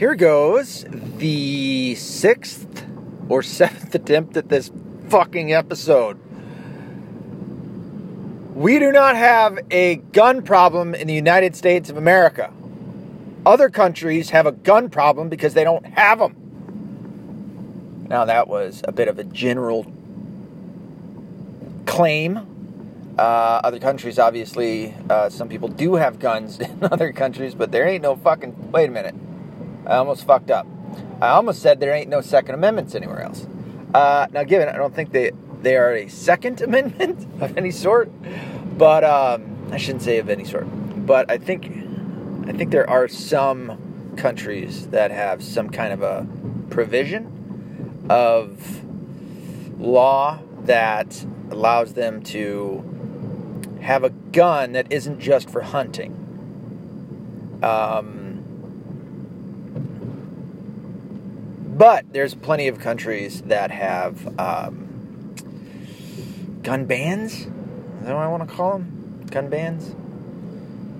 here goes the sixth or seventh attempt at this fucking episode. We do not have a gun problem in the United States of America. Other countries have a gun problem because they don't have them. Now, that was a bit of a general claim. Uh, other countries, obviously, uh, some people do have guns in other countries, but there ain't no fucking. Wait a minute. I almost fucked up. I almost said there ain't no Second Amendments anywhere else. Uh, now, given I don't think they they are a Second Amendment of any sort, but um, I shouldn't say of any sort. But I think I think there are some countries that have some kind of a provision of law that allows them to have a gun that isn't just for hunting. Um, but there's plenty of countries that have um, gun bans. Is that what I want to call them? Gun bans?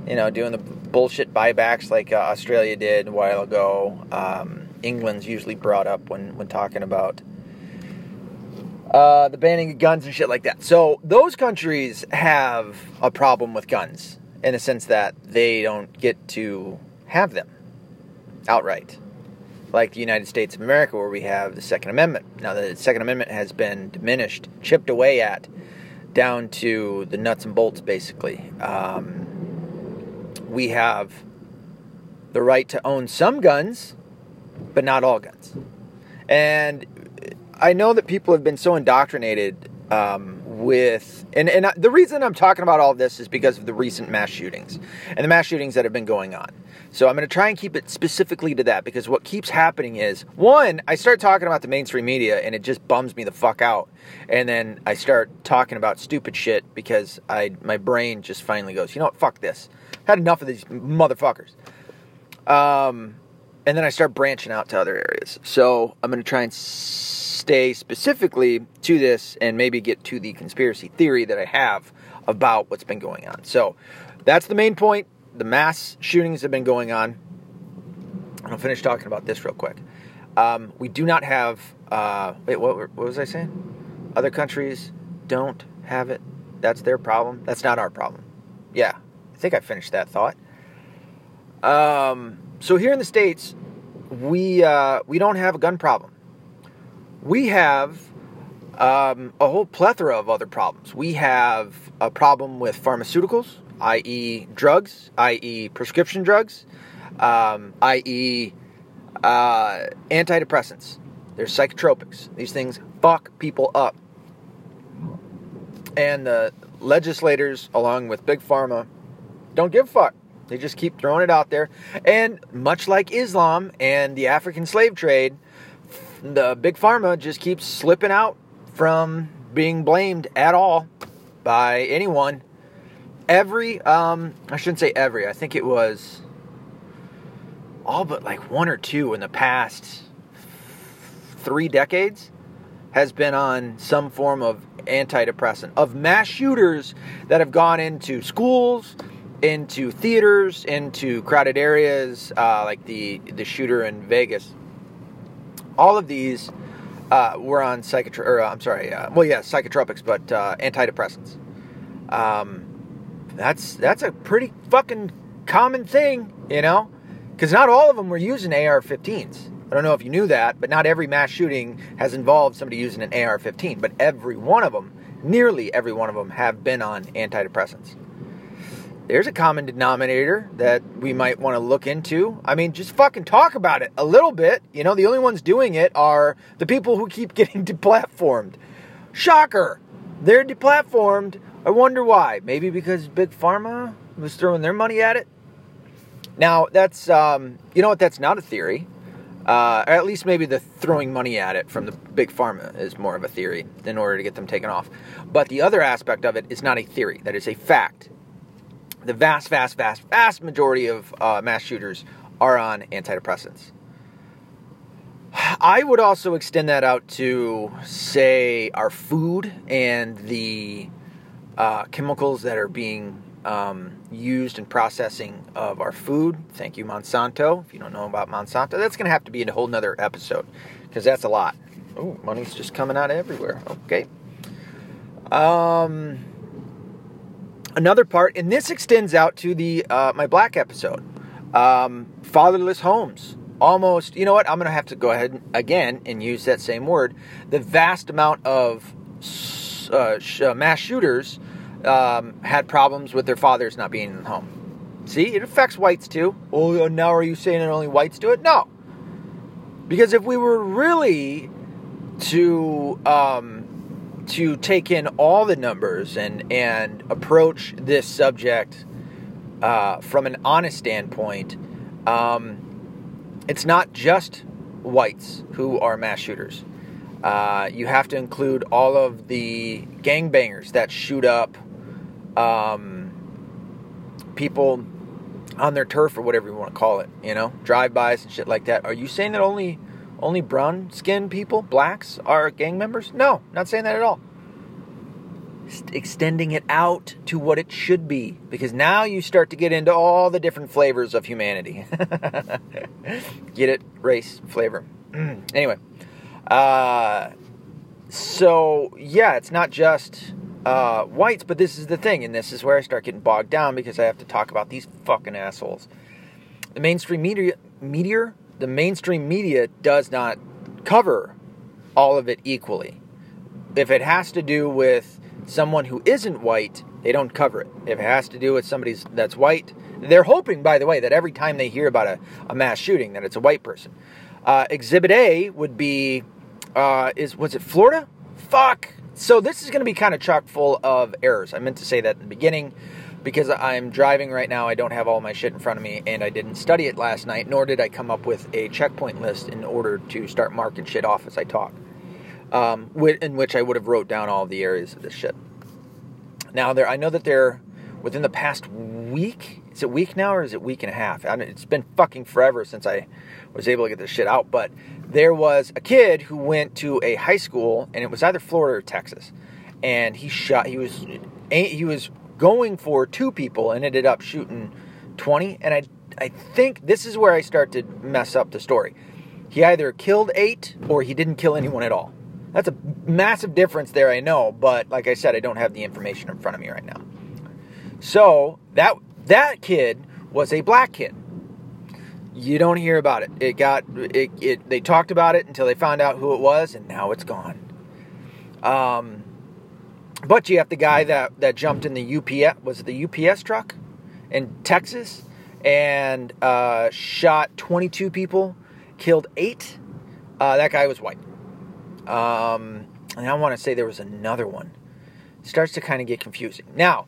You know, doing the bullshit buybacks like uh, Australia did a while ago. Um, England's usually brought up when, when talking about uh, the banning of guns and shit like that. So those countries have a problem with guns in the sense that they don't get to have them outright, like the United States of America, where we have the Second Amendment. Now the Second Amendment has been diminished, chipped away at, down to the nuts and bolts, basically. Um, we have the right to own some guns, but not all guns. And I know that people have been so indoctrinated um, with, and, and the reason I'm talking about all this is because of the recent mass shootings and the mass shootings that have been going on. So I'm going to try and keep it specifically to that because what keeps happening is one, I start talking about the mainstream media and it just bums me the fuck out, and then I start talking about stupid shit because I my brain just finally goes, you know what, fuck this, had enough of these motherfuckers. Um, and then I start branching out to other areas. So I'm going to try and stay specifically to this and maybe get to the conspiracy theory that I have about what's been going on. So that's the main point. The mass shootings have been going on. I'll finish talking about this real quick. Um, we do not have. Uh, wait, what, what was I saying? Other countries don't have it. That's their problem. That's not our problem. Yeah, I think I finished that thought. Um, so here in the states, we uh, we don't have a gun problem. We have um, a whole plethora of other problems. We have a problem with pharmaceuticals, i.e., drugs, i.e., prescription drugs, um, i.e., uh, antidepressants. There's psychotropics. These things fuck people up. And the legislators, along with Big Pharma, don't give a fuck. They just keep throwing it out there. And much like Islam and the African slave trade, the big pharma just keeps slipping out from being blamed at all by anyone. Every, um, I shouldn't say every, I think it was all but like one or two in the past three decades has been on some form of antidepressant of mass shooters that have gone into schools into theaters, into crowded areas, uh, like the the shooter in Vegas. All of these uh, were on psychotro- or, uh, I'm sorry, uh, well, yeah, psychotropics, but uh, antidepressants. Um, that's that's a pretty fucking common thing, you know, because not all of them were using AR-15s. I don't know if you knew that, but not every mass shooting has involved somebody using an AR-15, but every one of them, nearly every one of them, have been on antidepressants there's a common denominator that we might want to look into. I mean, just fucking talk about it a little bit. You know, the only ones doing it are the people who keep getting deplatformed. Shocker! They're deplatformed. I wonder why. Maybe because Big Pharma was throwing their money at it? Now, that's, um, you know what, that's not a theory. Uh, or at least maybe the throwing money at it from the big pharma is more of a theory in order to get them taken off. But the other aspect of it is not a theory, that is a fact the vast, vast, vast, vast majority of uh, mass shooters are on antidepressants. I would also extend that out to, say, our food and the uh, chemicals that are being um, used in processing of our food. Thank you, Monsanto. If you don't know about Monsanto, that's going to have to be in a whole nother episode because that's a lot. Oh, money's just coming out everywhere. Okay. Um, another part, and this extends out to the uh, my black episode. Um, fatherless homes. Almost, you know what? I'm going to have to go ahead again and use that same word. The vast amount of uh, uh, mass shooters um, had problems with their fathers not being in the home. See, it affects whites too. Oh, now are you saying that only whites do it? No. Because if we were really to um, to take in all the numbers and and approach this subject uh, from an honest standpoint, um, it's not just whites who are mass shooters. Uh, you have to include all of the gangbangers that shoot up um, people on their turf or whatever you want to call it. You know, drive-bys and shit like that. Are you saying that only only brown-skinned people, blacks, are gang members? No, not saying that at all extending it out to what it should be because now you start to get into all the different flavors of humanity. get it? Race, flavor. anyway, uh, so yeah, it's not just uh, whites, but this is the thing, and this is where I start getting bogged down because I have to talk about these fucking assholes. The mainstream media, media, the mainstream media does not cover all of it equally. If it has to do with someone who isn't white, they don't cover it. If it has to do with somebody that's white, they're hoping, by the way, that every time they hear about a, a mass shooting, that it's a white person. Uh, exhibit A would be, uh, is was it Florida? Fuck. So this is going to be kind of chock full of errors. I meant to say that in the beginning because I'm driving right now. I don't have all my shit in front of me, and I didn't study it last night, nor did I come up with a checkpoint list in order to start marking shit off as I talk um, in which I would have wrote down all the areas of this shit. Now, there, I know that they're within the past week. Is it week now or is it week and a half? I mean, it's been fucking forever since I was able to get this shit out. But there was a kid who went to a high school, and it was either Florida or Texas, and he shot. He was he was going for two people and ended up shooting twenty. And I I think this is where I start to mess up the story. He either killed eight or he didn't kill anyone at all. That's a massive difference there, I know, but like I said, I don't have the information in front of me right now. So that that kid was a black kid. You don't hear about it. It got it, it they talked about it until they found out who it was, and now it's gone. Um, but you have the guy that that jumped in the UPS was it the UPS truck in Texas and uh, shot 22 people, killed eight. Uh, that guy was white. Um, and I want to say there was another one. It starts to kind of get confusing. Now,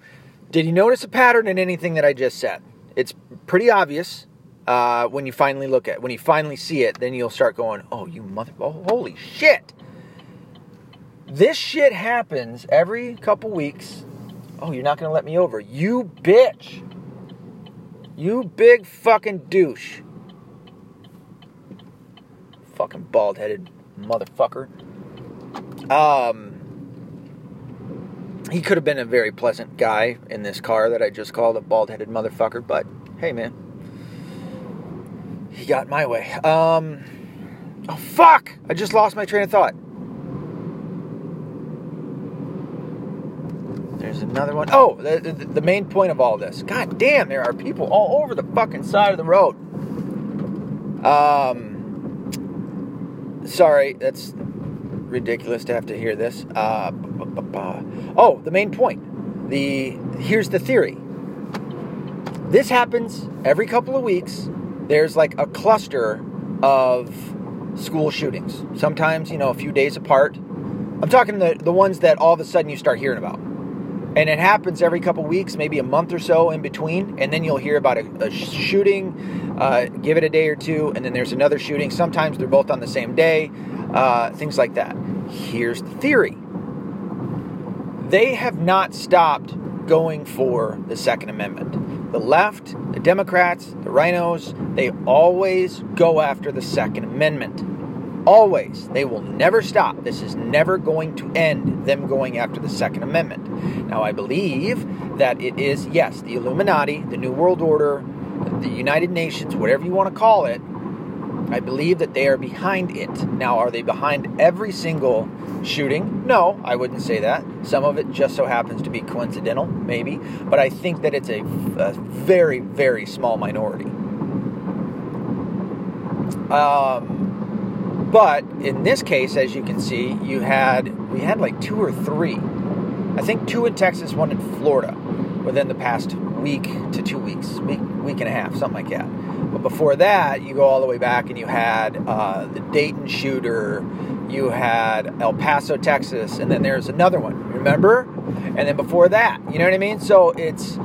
did you notice a pattern in anything that I just said? It's pretty obvious uh, when you finally look at, when you finally see it. Then you'll start going, "Oh, you mother! Oh, holy shit!" This shit happens every couple weeks. Oh, you're not gonna let me over, you bitch! You big fucking douche! Fucking bald headed motherfucker. Um, he could have been a very pleasant guy in this car that I just called a bald headed motherfucker, but hey, man. He got my way. Um, oh, fuck! I just lost my train of thought. There's another one. Oh, the, the, the main point of all this. God damn, there are people all over the fucking side of the road. Um, sorry, that's ridiculous to have to hear this. Uh, oh, the main point. The here's the theory. This happens every couple of weeks. There's like a cluster of school shootings. Sometimes, you know, a few days apart. I'm talking the the ones that all of a sudden you start hearing about. And it happens every couple weeks, maybe a month or so in between, and then you'll hear about a, a shooting. Uh, give it a day or two, and then there's another shooting. Sometimes they're both on the same day, uh, things like that. Here's the theory they have not stopped going for the Second Amendment. The left, the Democrats, the RINOs, they always go after the Second Amendment. Always. They will never stop. This is never going to end them going after the Second Amendment. Now, I believe that it is, yes, the Illuminati, the New World Order, the United Nations, whatever you want to call it, I believe that they are behind it. Now, are they behind every single shooting? No, I wouldn't say that. Some of it just so happens to be coincidental, maybe. But I think that it's a, a very, very small minority. Um, but in this case, as you can see, you had we had like two or three. I think two in Texas, one in Florida, within the past week to two weeks, week week and a half, something like that. But before that, you go all the way back and you had uh, the Dayton shooter, you had El Paso, Texas, and then there's another one, remember? And then before that, you know what I mean? So it's,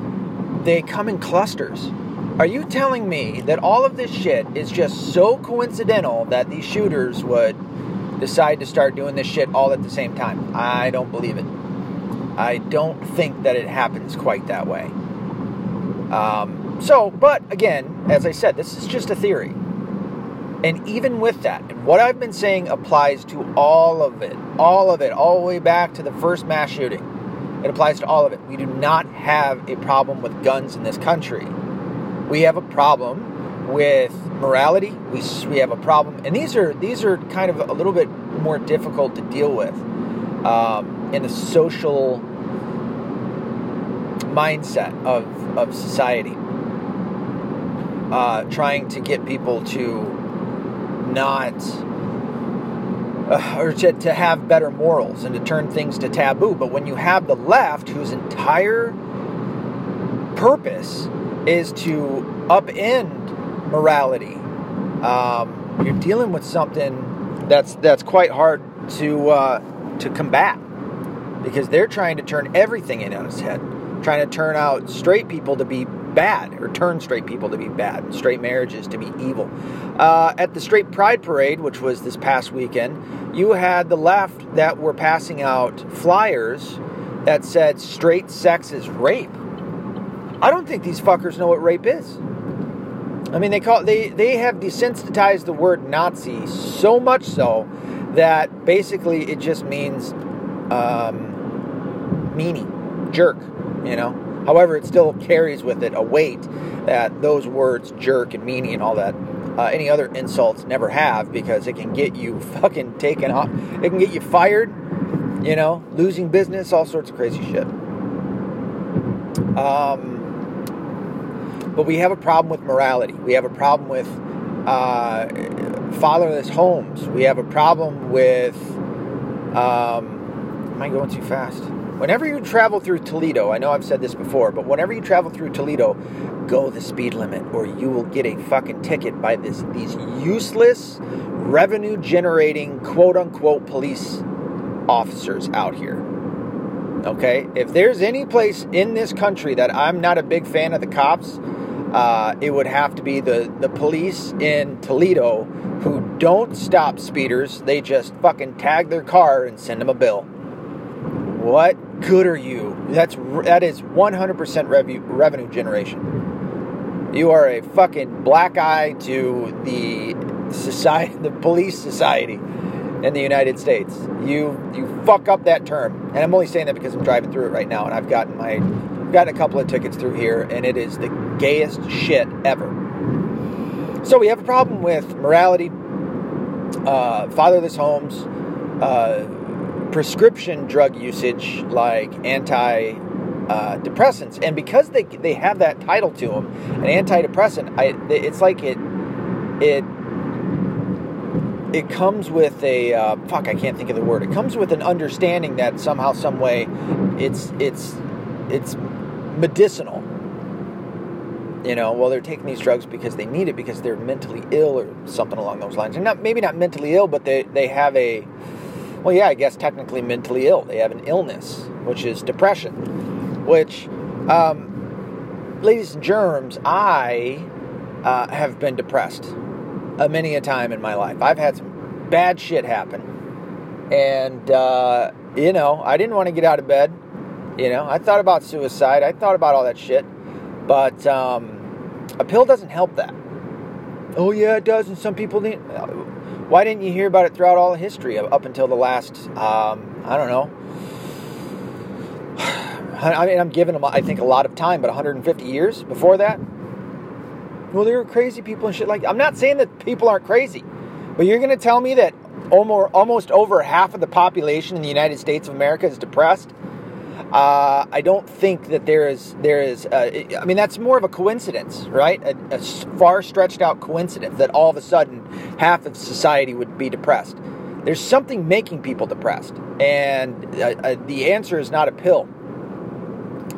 they come in clusters. Are you telling me that all of this shit is just so coincidental that these shooters would decide to start doing this shit all at the same time? I don't believe it. I don't think that it happens quite that way. Um, so, but again, as I said, this is just a theory. And even with that, and what I've been saying applies to all of it, all of it, all the way back to the first mass shooting. It applies to all of it. We do not have a problem with guns in this country. We have a problem with morality. We, we have a problem, and these are these are kind of a little bit more difficult to deal with um, in the social mindset of of society. Uh, trying to get people to not uh, or to, to have better morals and to turn things to taboo. But when you have the left, whose entire purpose is to upend morality, um, you're dealing with something that's that's quite hard to uh, to combat because they're trying to turn everything in on its head trying to turn out straight people to be bad or turn straight people to be bad, straight marriages to be evil. Uh, at the Straight Pride Parade, which was this past weekend, you had the left that were passing out flyers that said straight sex is rape. I don't think these fuckers know what rape is. I mean, they call they they have desensitized the word Nazi so much so that basically it just means um, meanie, jerk you know. However, it still carries with it a weight that those words, jerk and meanie and all that, uh, any other insults never have because it can get you fucking taken off. It can get you fired, you know, losing business, all sorts of crazy shit. Um, but we have a problem with morality. We have a problem with uh, fatherless homes. We have a problem with. Um, am I going too fast? Whenever you travel through Toledo, I know I've said this before, but whenever you travel through Toledo, go the speed limit or you will get a fucking ticket by this these useless revenue generating quote unquote police officers out here. Okay? If there's any place in this country that I'm not a big fan of the cops, uh, it would have to be the, the police in Toledo who don't stop speeders. They just fucking tag their car and send them a bill. What good are you? That's that is 100% revenue revenue generation. You are a fucking black eye to the society, the police society in the United States. You you fuck up that term, and I'm only saying that because I'm driving through it right now, and I've gotten my gotten a couple of tickets through here, and it is the gayest shit ever. So we have a problem with morality, uh, fatherless homes. Uh, prescription drug usage like anti uh, depressants, and because they they have that title to them, an antidepressant, I, it's like it it it comes with a uh, fuck. I can't think of the word. It comes with an understanding that somehow, some way, it's it's it's medicinal. You know, well, they're taking these drugs because they need it because they're mentally ill or something along those lines. And not maybe not mentally ill, but they they have a well, yeah, I guess technically mentally ill. They have an illness, which is depression. Which, um, ladies and germs, I uh, have been depressed uh, many a time in my life. I've had some bad shit happen. And, uh, you know, I didn't want to get out of bed. You know, I thought about suicide. I thought about all that shit. But um, a pill doesn't help that. oh yeah, it does, and some people didn't. Why didn't you hear about it throughout all history up until the last? Um, I don't know. I mean, I'm giving them, I think, a lot of time, but 150 years before that. Well, there were crazy people and shit like. I'm not saying that people aren't crazy, but you're going to tell me that almost over half of the population in the United States of America is depressed. Uh, I don't think that there is there is. Uh, I mean, that's more of a coincidence, right? A, a, far stretched out coincidence that all of a sudden half of society would be depressed. There's something making people depressed, and uh, uh the answer is not a pill,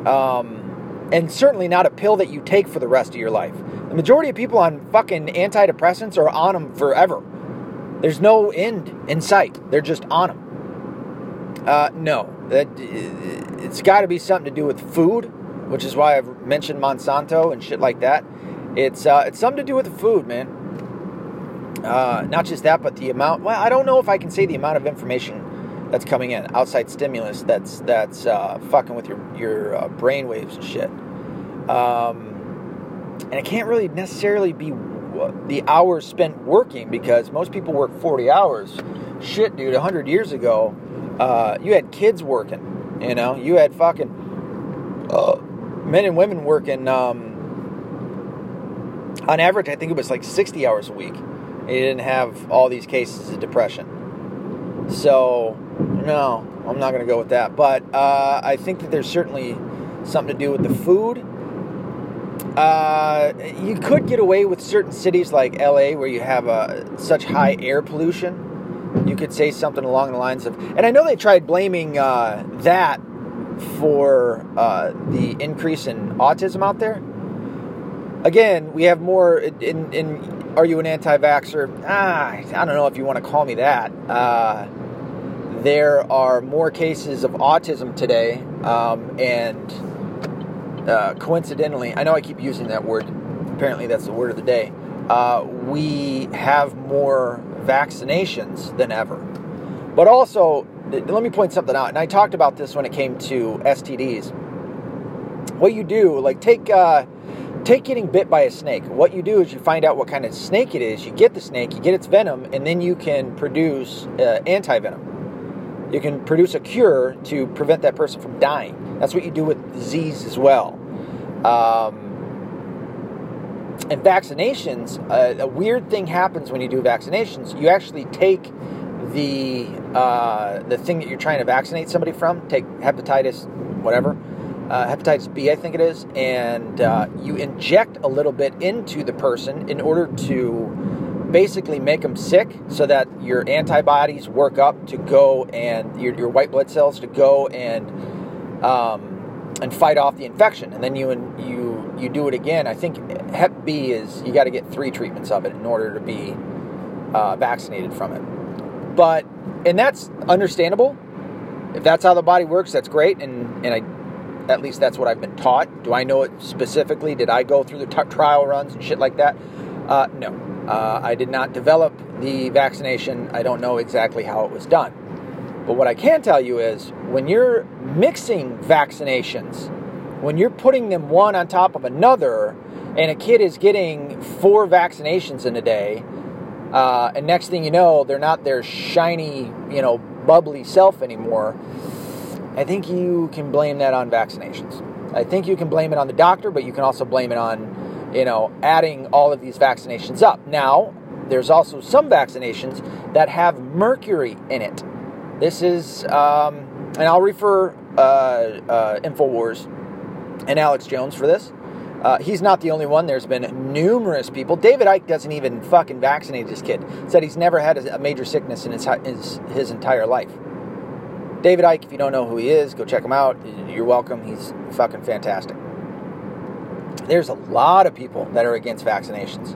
um, and certainly not a pill that you take for the rest of your life. The majority of people on fucking antidepressants are on them forever. There's no end in sight. They're just on them. Uh, no, that it's got to be something to do with food, which is why I've mentioned Monsanto and shit like that. It's uh, it's something to do with the food, man. Uh, not just that, but the amount. Well, I don't know if I can say the amount of information that's coming in, outside stimulus that's that's uh, fucking with your your uh, brain waves and shit. Um, and it can't really necessarily be the hours spent working because most people work 40 hours. Shit, dude, 100 years ago, uh, you had kids working. You know, you had fucking uh, men and women working. Um, on average, I think it was like 60 hours a week. And You didn't have all these cases of depression. So, no, I'm not going to go with that. But uh, I think that there's certainly something to do with the food uh, you could get away with certain cities like LA where you have uh, such high air pollution. Could say something along the lines of, and I know they tried blaming uh, that for uh, the increase in autism out there. Again, we have more in. in are you an anti-vaxxer? Ah, I don't know if you want to call me that. Uh, there are more cases of autism today, um, and uh, coincidentally, I know I keep using that word. Apparently, that's the word of the day. Uh, we have more vaccinations than ever. But also, let me point something out. And I talked about this when it came to STDs. What you do, like take uh, take getting bit by a snake. What you do is you find out what kind of snake it is. You get the snake, you get its venom, and then you can produce uh, anti venom. You can produce a cure to prevent that person from dying. That's what you do with disease as well. Um, and vaccinations, uh, a weird thing happens when you do vaccinations. You actually take the uh, the thing that you're trying to vaccinate somebody from, take hepatitis, whatever, uh, hepatitis B, I think it is, and uh, you inject a little bit into the person in order to basically make them sick so that your antibodies work up to go and your, your white blood cells to go and um, and fight off the infection and then you and you you do it again i think hep b is you got to get three treatments of it in order to be uh, vaccinated from it. But and that's understandable. If that's how the body works that's great and and i at least that's what i've been taught. Do i know it specifically? Did i go through the t- trial runs and shit like that? Uh, no. Uh, I did not develop the vaccination. I don't know exactly how it was done. But what I can tell you is when you're mixing vaccinations, when you're putting them one on top of another, and a kid is getting four vaccinations in a day, uh, and next thing you know, they're not their shiny, you know, bubbly self anymore. I think you can blame that on vaccinations. I think you can blame it on the doctor, but you can also blame it on you know, adding all of these vaccinations up. Now, there's also some vaccinations that have mercury in it. This is, um, and I'll refer uh, uh, Infowars and Alex Jones for this. Uh, he's not the only one. There's been numerous people. David Icke doesn't even fucking vaccinate his kid. Said he's never had a major sickness in his, his, his entire life. David Icke, if you don't know who he is, go check him out. You're welcome. He's fucking fantastic there's a lot of people that are against vaccinations.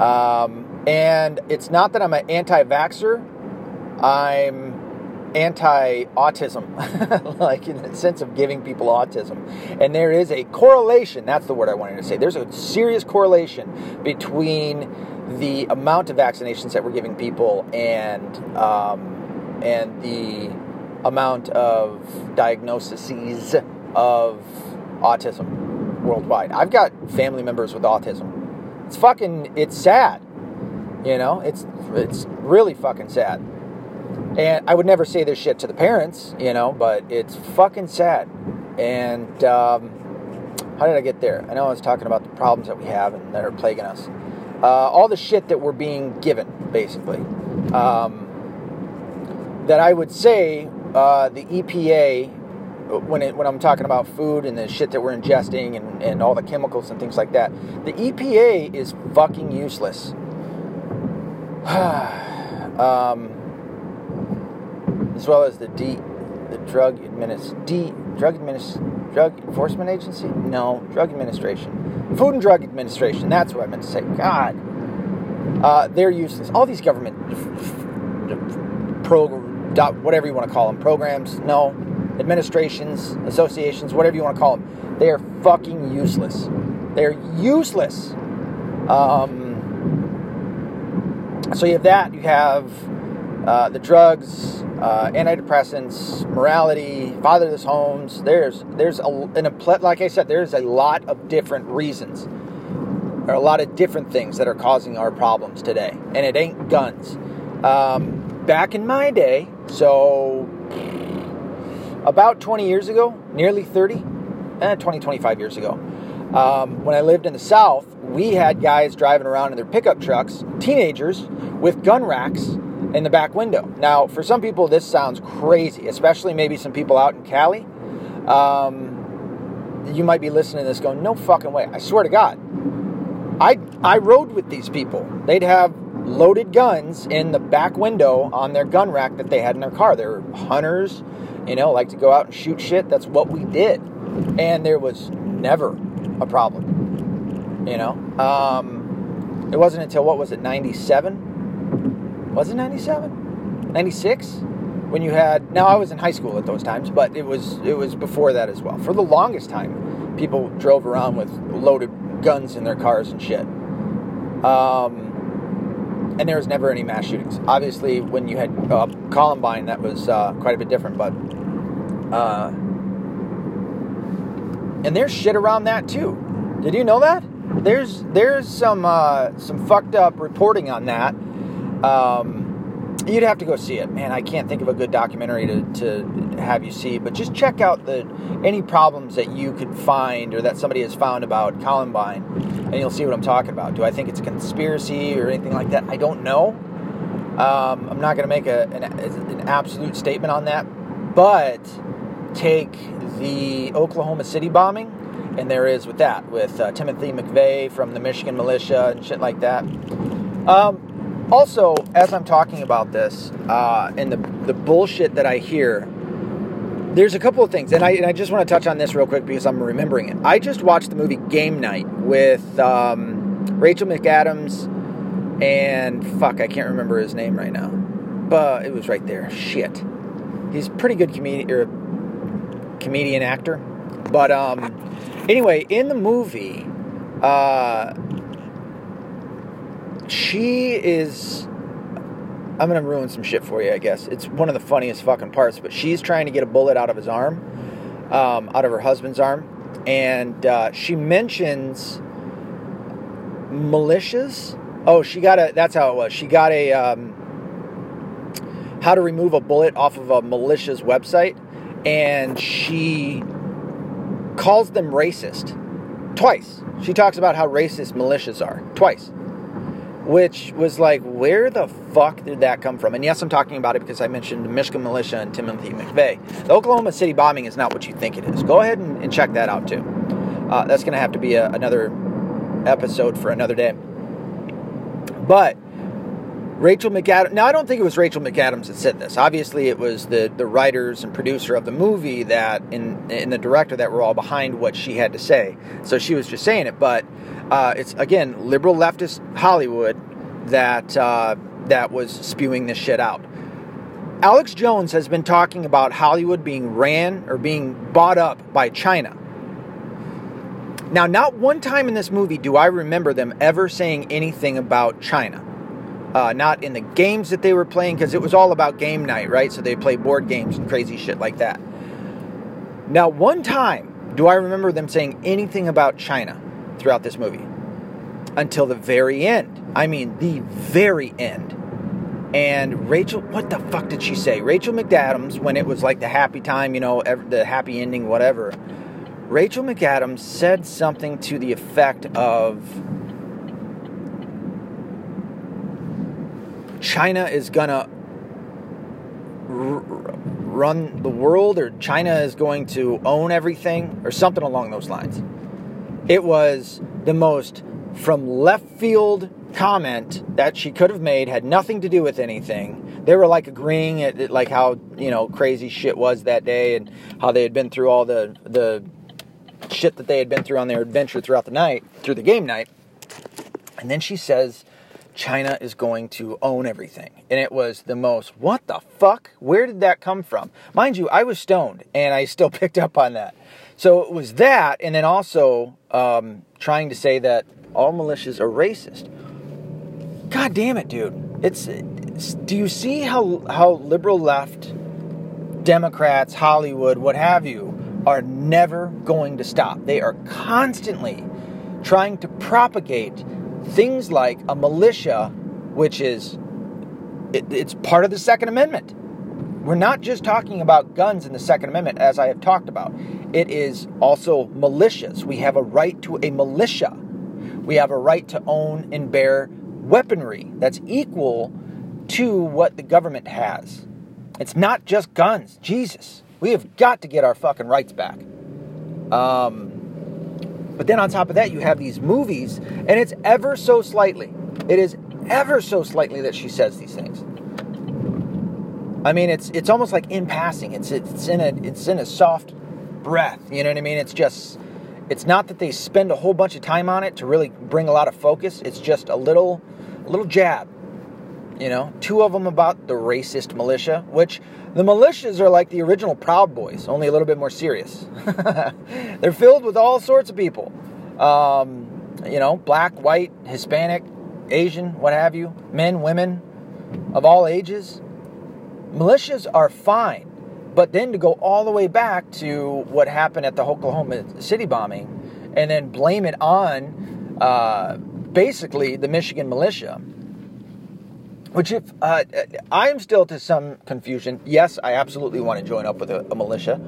Um, and it's not that I'm an anti vaxxer, I'm anti autism, like in the sense of giving people autism. And there is a correlation, that's the word I wanted to say. There's a serious correlation between the amount of vaccinations that we're giving people and, um, and the amount of diagnoses of autism worldwide. I've got family members with autism. It's fucking. It's sad. You know, it's it's really fucking sad. And I would never say this shit to the parents, you know, but it's fucking sad. And um, how did I get there? I know I was talking about the problems that we have and that are plaguing us. Uh, all the shit that we're being given, basically. Um, that I would say uh, the EPA, when it, when I'm talking about food and the shit that we're ingesting and, and all the chemicals and things like that, the EPA is fucking useless. um, as well as the D, the drug administ D drug administ drug enforcement agency. No, drug administration, Food and Drug Administration. That's what I meant to say. God, uh, they're useless. All these government program, whatever you want to call them, programs. No, administrations, associations, whatever you want to call them. They are fucking useless. They're useless. Um, so you have that. You have uh, the drugs, uh, antidepressants, morality, fatherless homes. There's there's a, in a like I said, there's a lot of different reasons. There are a lot of different things that are causing our problems today, and it ain't guns. Um, back in my day, so about 20 years ago, nearly 30, eh, 20, 25 years ago, um, when I lived in the South, we had guys driving around in their pickup trucks, teenagers, with gun racks in the back window. Now, for some people, this sounds crazy, especially maybe some people out in Cali. Um, you might be listening to this going, no fucking way. I swear to God. I, I rode with these people. They'd have loaded guns in the back window on their gun rack that they had in their car. They were hunters, you know, like to go out and shoot shit. That's what we did. And there was never a problem, you know. Um, it wasn't until, what was it, 97? Was it 97 96 when you had now i was in high school at those times but it was it was before that as well. For the longest time people drove around with loaded guns in their cars and shit. Um, and there was never any mass shootings. Obviously when you had uh, columbine that was uh, quite a bit different but uh, and there's shit around that too. Did you know that? There's there's some uh, some fucked up reporting on that um, you'd have to go see it, man. I can't think of a good documentary to, to have you see, but just check out the any problems that you could find or that somebody has found about Columbine, and you'll see what I'm talking about. Do I think it's a conspiracy or anything like that? I don't know. Um, I'm not going to make a, an, an absolute statement on that, but take the Oklahoma City bombing, and there is with that, with uh, Timothy McVeigh from the Michigan militia and shit like that. Um, also, as I'm talking about this uh, and the the bullshit that I hear, there's a couple of things, and I and I just want to touch on this real quick because I'm remembering it. I just watched the movie Game Night with um, Rachel McAdams and fuck, I can't remember his name right now, but it was right there. Shit, he's pretty good comedian or comedian actor, but um, anyway, in the movie. Uh, she is I'm gonna ruin some shit for you, I guess. It's one of the funniest fucking parts, but she's trying to get a bullet out of his arm, um, out of her husband's arm, and uh, she mentions militias. Oh, she got a. That's how it was. She got a um, how to remove a bullet off of a militia's website, and she calls them racist twice. She talks about how racist militias are twice which was like, where the fuck did that come from? And yes, I'm talking about it because I mentioned the Michigan militia and Timothy McVeigh. The Oklahoma City bombing is not what you think it is. Go ahead and, and check that out too. Uh, that's going to have to be a, another episode for another day. But Rachel McAdams. Now, I don't think it was Rachel McAdams that said this. Obviously, it was the, the writers and producer of the movie that, and, and the director that were all behind what she had to say. So she was just saying it. But uh, it's again liberal leftist Hollywood that uh, that was spewing this shit out. Alex Jones has been talking about Hollywood being ran or being bought up by China. Now, not one time in this movie do I remember them ever saying anything about China. Uh, not in the games that they were playing, because it was all about game night, right? So they play board games and crazy shit like that. Now, one time do I remember them saying anything about China throughout this movie. until the very end. I mean, the very end. And Rachel, what the fuck did she say? Rachel McAdams, when it was like the happy time, you know, the happy ending, whatever. Rachel McAdams said something to the effect of China is gonna run the world or China is going to own everything or something along those lines. It was the most from left field comment that she could have made had nothing to do with anything. They were like agreeing at like how, you know, crazy shit was that day and how they had been through all the the shit that they had been through on their adventure throughout the night, through the game night. And then she says China is going to own everything. And it was the most, what the fuck? Where did that come from? Mind you, I was stoned and I still picked up on that. So it was that, and then also um, trying to say that all militias are racist. God damn it, dude. It's, it's do you see how how liberal left Democrats, Hollywood, what have you, are never going to stop. They are constantly trying to propagate things like a militia, which is it, it's part of the Second Amendment. We're not just talking about guns in the Second Amendment, as I have talked about. It is also militias. We have a right to a militia. We have a right to own and bear weaponry that's equal to what the government has. It's not just guns. Jesus. We have got to get our fucking rights back. Um, but then on top of that, you have these movies, and it's ever so slightly. It is ever so slightly that she says these things. I mean, it's it's almost like in passing. It's it's in a it's in a soft breath. You know what I mean? It's just it's not that they spend a whole bunch of time on it to really bring a lot of focus. It's just a little a little jab. You know, two of them about the racist militia, which the militias are like the original Proud Boys, only a little bit more serious. They're filled with all sorts of people. Um, you know, black, white, Hispanic, Asian, what have you, men, women of all ages. Militias are fine. But then to go all the way back to what happened at the Oklahoma City bombing and then blame it on uh, basically the Michigan militia which, if uh, I'm still to some confusion, yes, I absolutely want to join up with a, a militia,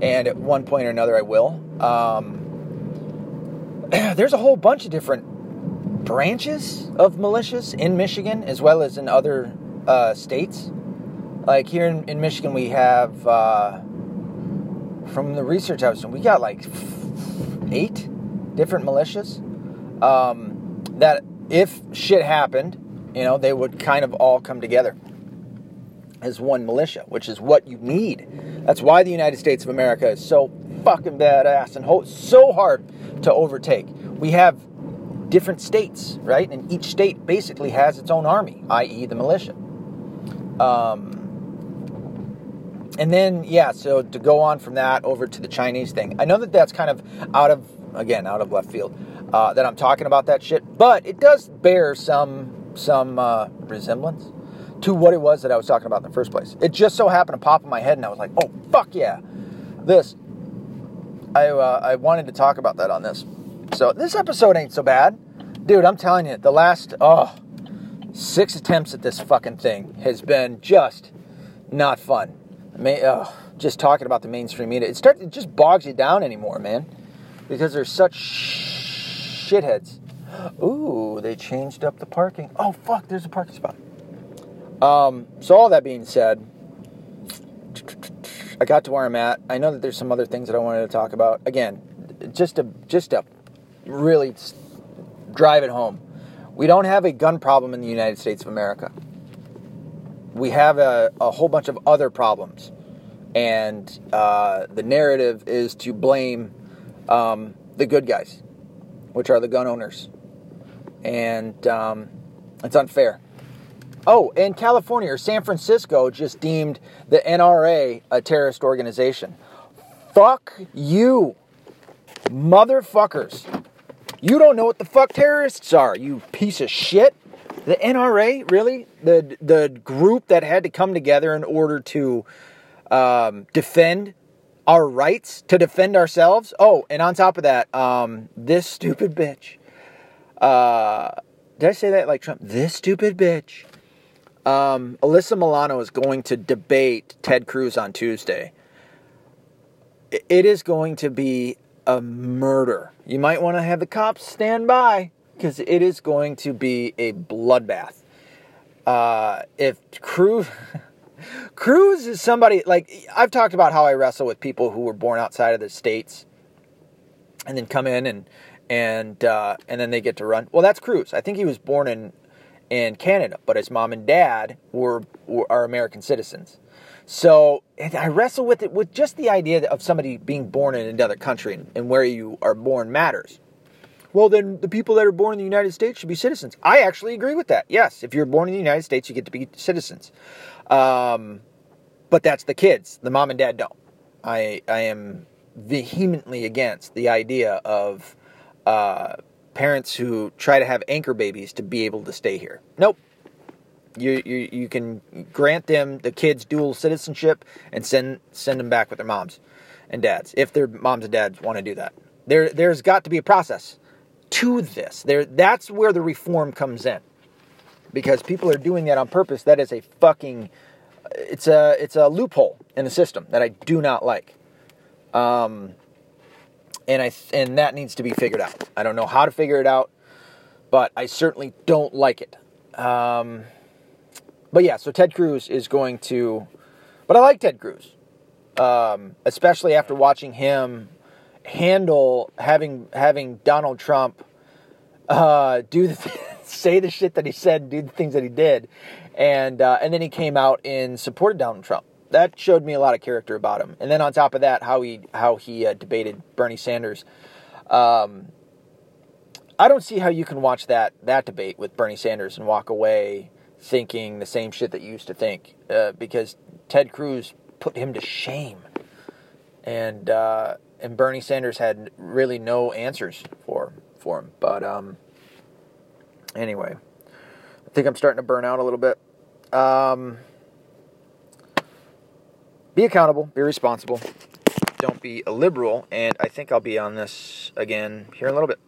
and at one point or another, I will. Um, there's a whole bunch of different branches of militias in Michigan, as well as in other uh, states. Like here in, in Michigan, we have, uh, from the research I was doing, we got like eight different militias um, that, if shit happened, you know, they would kind of all come together as one militia, which is what you need. That's why the United States of America is so fucking badass and ho- so hard to overtake. We have different states, right? And each state basically has its own army, i.e., the militia. Um, and then, yeah, so to go on from that over to the Chinese thing, I know that that's kind of out of, again, out of left field uh, that I'm talking about that shit, but it does bear some some uh, resemblance to what it was that I was talking about in the first place. It just so happened to pop in my head, and I was like, "Oh fuck yeah, this." I uh, I wanted to talk about that on this. So this episode ain't so bad, dude. I'm telling you, the last oh six attempts at this fucking thing has been just not fun. I mean, oh, just talking about the mainstream media, it starts it just bogs you down anymore, man, because there's such shitheads Ooh, they changed up the parking. Oh, fuck, there's a parking spot. Um, so, all that being said, I got to where I'm at. I know that there's some other things that I wanted to talk about. Again, just to just to really drive it home. We don't have a gun problem in the United States of America. We have a, a whole bunch of other problems. And uh, the narrative is to blame um, the good guys, which are the gun owners and um, it's unfair. Oh, and California or San Francisco just deemed the NRA a terrorist organization. Fuck you, motherfuckers. You don't know what the fuck terrorists are, you piece of shit. The NRA, really? The the group that had to come together in order to um, defend our rights, to defend ourselves. Oh, and on top of that, um, this stupid bitch Uh, did I say that like Trump? This stupid bitch. Um, Alyssa Milano is going to debate Ted Cruz on Tuesday. It is going to be a murder. You might want to have the cops stand by because it is going to be a bloodbath. Uh, if Cruz. Cruz is somebody like I've talked about how I wrestle with people who were born outside of the states and then come in and and uh, and then they get to run. Well, that's Cruz. I think he was born in in Canada, but his mom and dad were, were are American citizens. So I wrestle with it with just the idea of somebody being born in another country and where you are born matters. Well, then the people that are born in the United States should be citizens. I actually agree with that. Yes, if you're born in the United States, you get to be citizens. Um, but that's the kids. The mom and dad don't. I I am vehemently against the idea of uh, parents who try to have anchor babies to be able to stay here. Nope. You, you you can grant them the kids dual citizenship and send send them back with their moms and dads if their moms and dads want to do that. There there's got to be a process to this. There that's where the reform comes in. Because people are doing that on purpose. That is a fucking it's a it's a loophole in the system that I do not like. Um, and I and that needs to be figured out. I don't know how to figure it out, but I certainly don't like it. Um, but yeah, so Ted Cruz is going to, but I like Ted Cruz, um, especially after watching him handle having having Donald Trump uh, do the say the shit that he said, do the things that he did, and uh, and then he came out and supported Donald Trump that showed me a lot of character about him. And then on top of that, how he how he uh, debated Bernie Sanders. Um, I don't see how you can watch that that debate with Bernie Sanders and walk away thinking the same shit that you used to think, uh, because Ted Cruz put him to shame, and uh, and Bernie Sanders had really no answers for for him. But um, anyway, I think I'm starting to burn out a little bit. Um, be accountable, be responsible, don't be a liberal, and I think I'll be on this again here in a little bit.